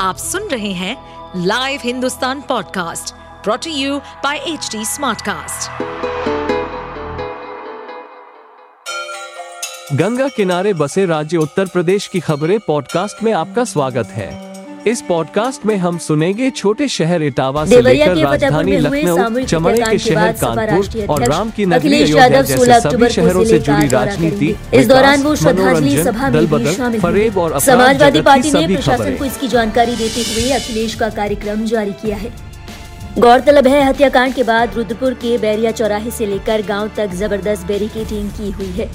आप सुन रहे हैं live Hindustan podcast brought to you by H smartcast. Ganga किनारे बसे राज्य उत्तर प्रदेश की खबरें पॉडकास्ट में आपका स्वागत है इस पॉडकास्ट में हम सुनेंगे छोटे शहर इटावा से लेकर राजधानी लखनऊ चमड़े के शहर कानपुर और राम की नगरी अयोध्या जैसे सभी शहरों से जुड़ी राजनीति इस दौरान वो श्रद्धांजलि सभा में भी शामिल फरेब और समाजवादी पार्टी ने प्रशासन को इसकी जानकारी देते हुए अखिलेश का कार्यक्रम जारी किया है। गौरतलब है हत्याकांड के बाद रुद्रपुर के बैरिया चौराहे से लेकर गाँव तक ज़बरदस्त बैरिकेडिंग की हुई है।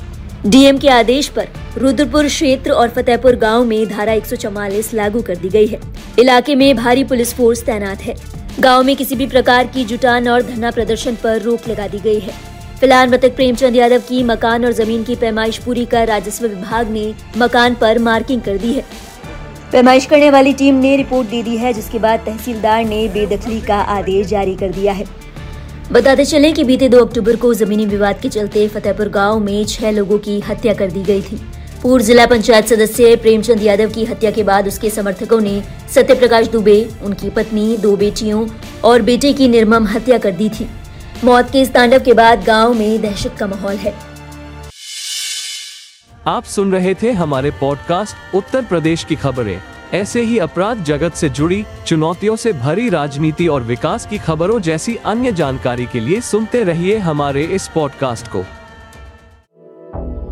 डीएम के आदेश पर रुद्रपुर क्षेत्र और फतेहपुर गाँव में धारा एक सौ चौवालीस लागू कर दी गई है। इलाके में भारी पुलिस फोर्स तैनात है। गाँव में किसी भी प्रकार की जुटान और धरना प्रदर्शन पर रोक लगा दी गई है। फ़िलहाल मृतक प्रेमचंद यादव की मकान और ज़मीन की पैमाइश पूरी कर राजस्व विभाग ने मकान पर मार्किंग कर दी है। पैमाइश करने वाली टीम ने रिपोर्ट दे दी है, जिसके बाद तहसीलदार ने बेदखली का आदेश जारी कर दिया है। बताते चले कि बीते दो अक्टूबर को जमीनी विवाद के चलते फतेहपुर गाँव में छह लोगों की हत्या कर दी गई थी। पूर्व जिला पंचायत सदस्य प्रेमचंद यादव की हत्या के बाद उसके समर्थकों ने सत्य प्रकाश दुबे, उनकी पत्नी, दो बेटियों और बेटे की निर्मम हत्या कर दी थी। मौत के इस तांडव के बाद गाँव में दहशत का माहौल है। आप सुन रहे थे हमारे पॉडकास्ट उत्तर प्रदेश की खबरें। ऐसे ही अपराध जगत से जुड़ी, चुनौतियों से भरी राजनीति और विकास की खबरों जैसी अन्य जानकारी के लिए सुनते रहिए हमारे इस पॉडकास्ट को।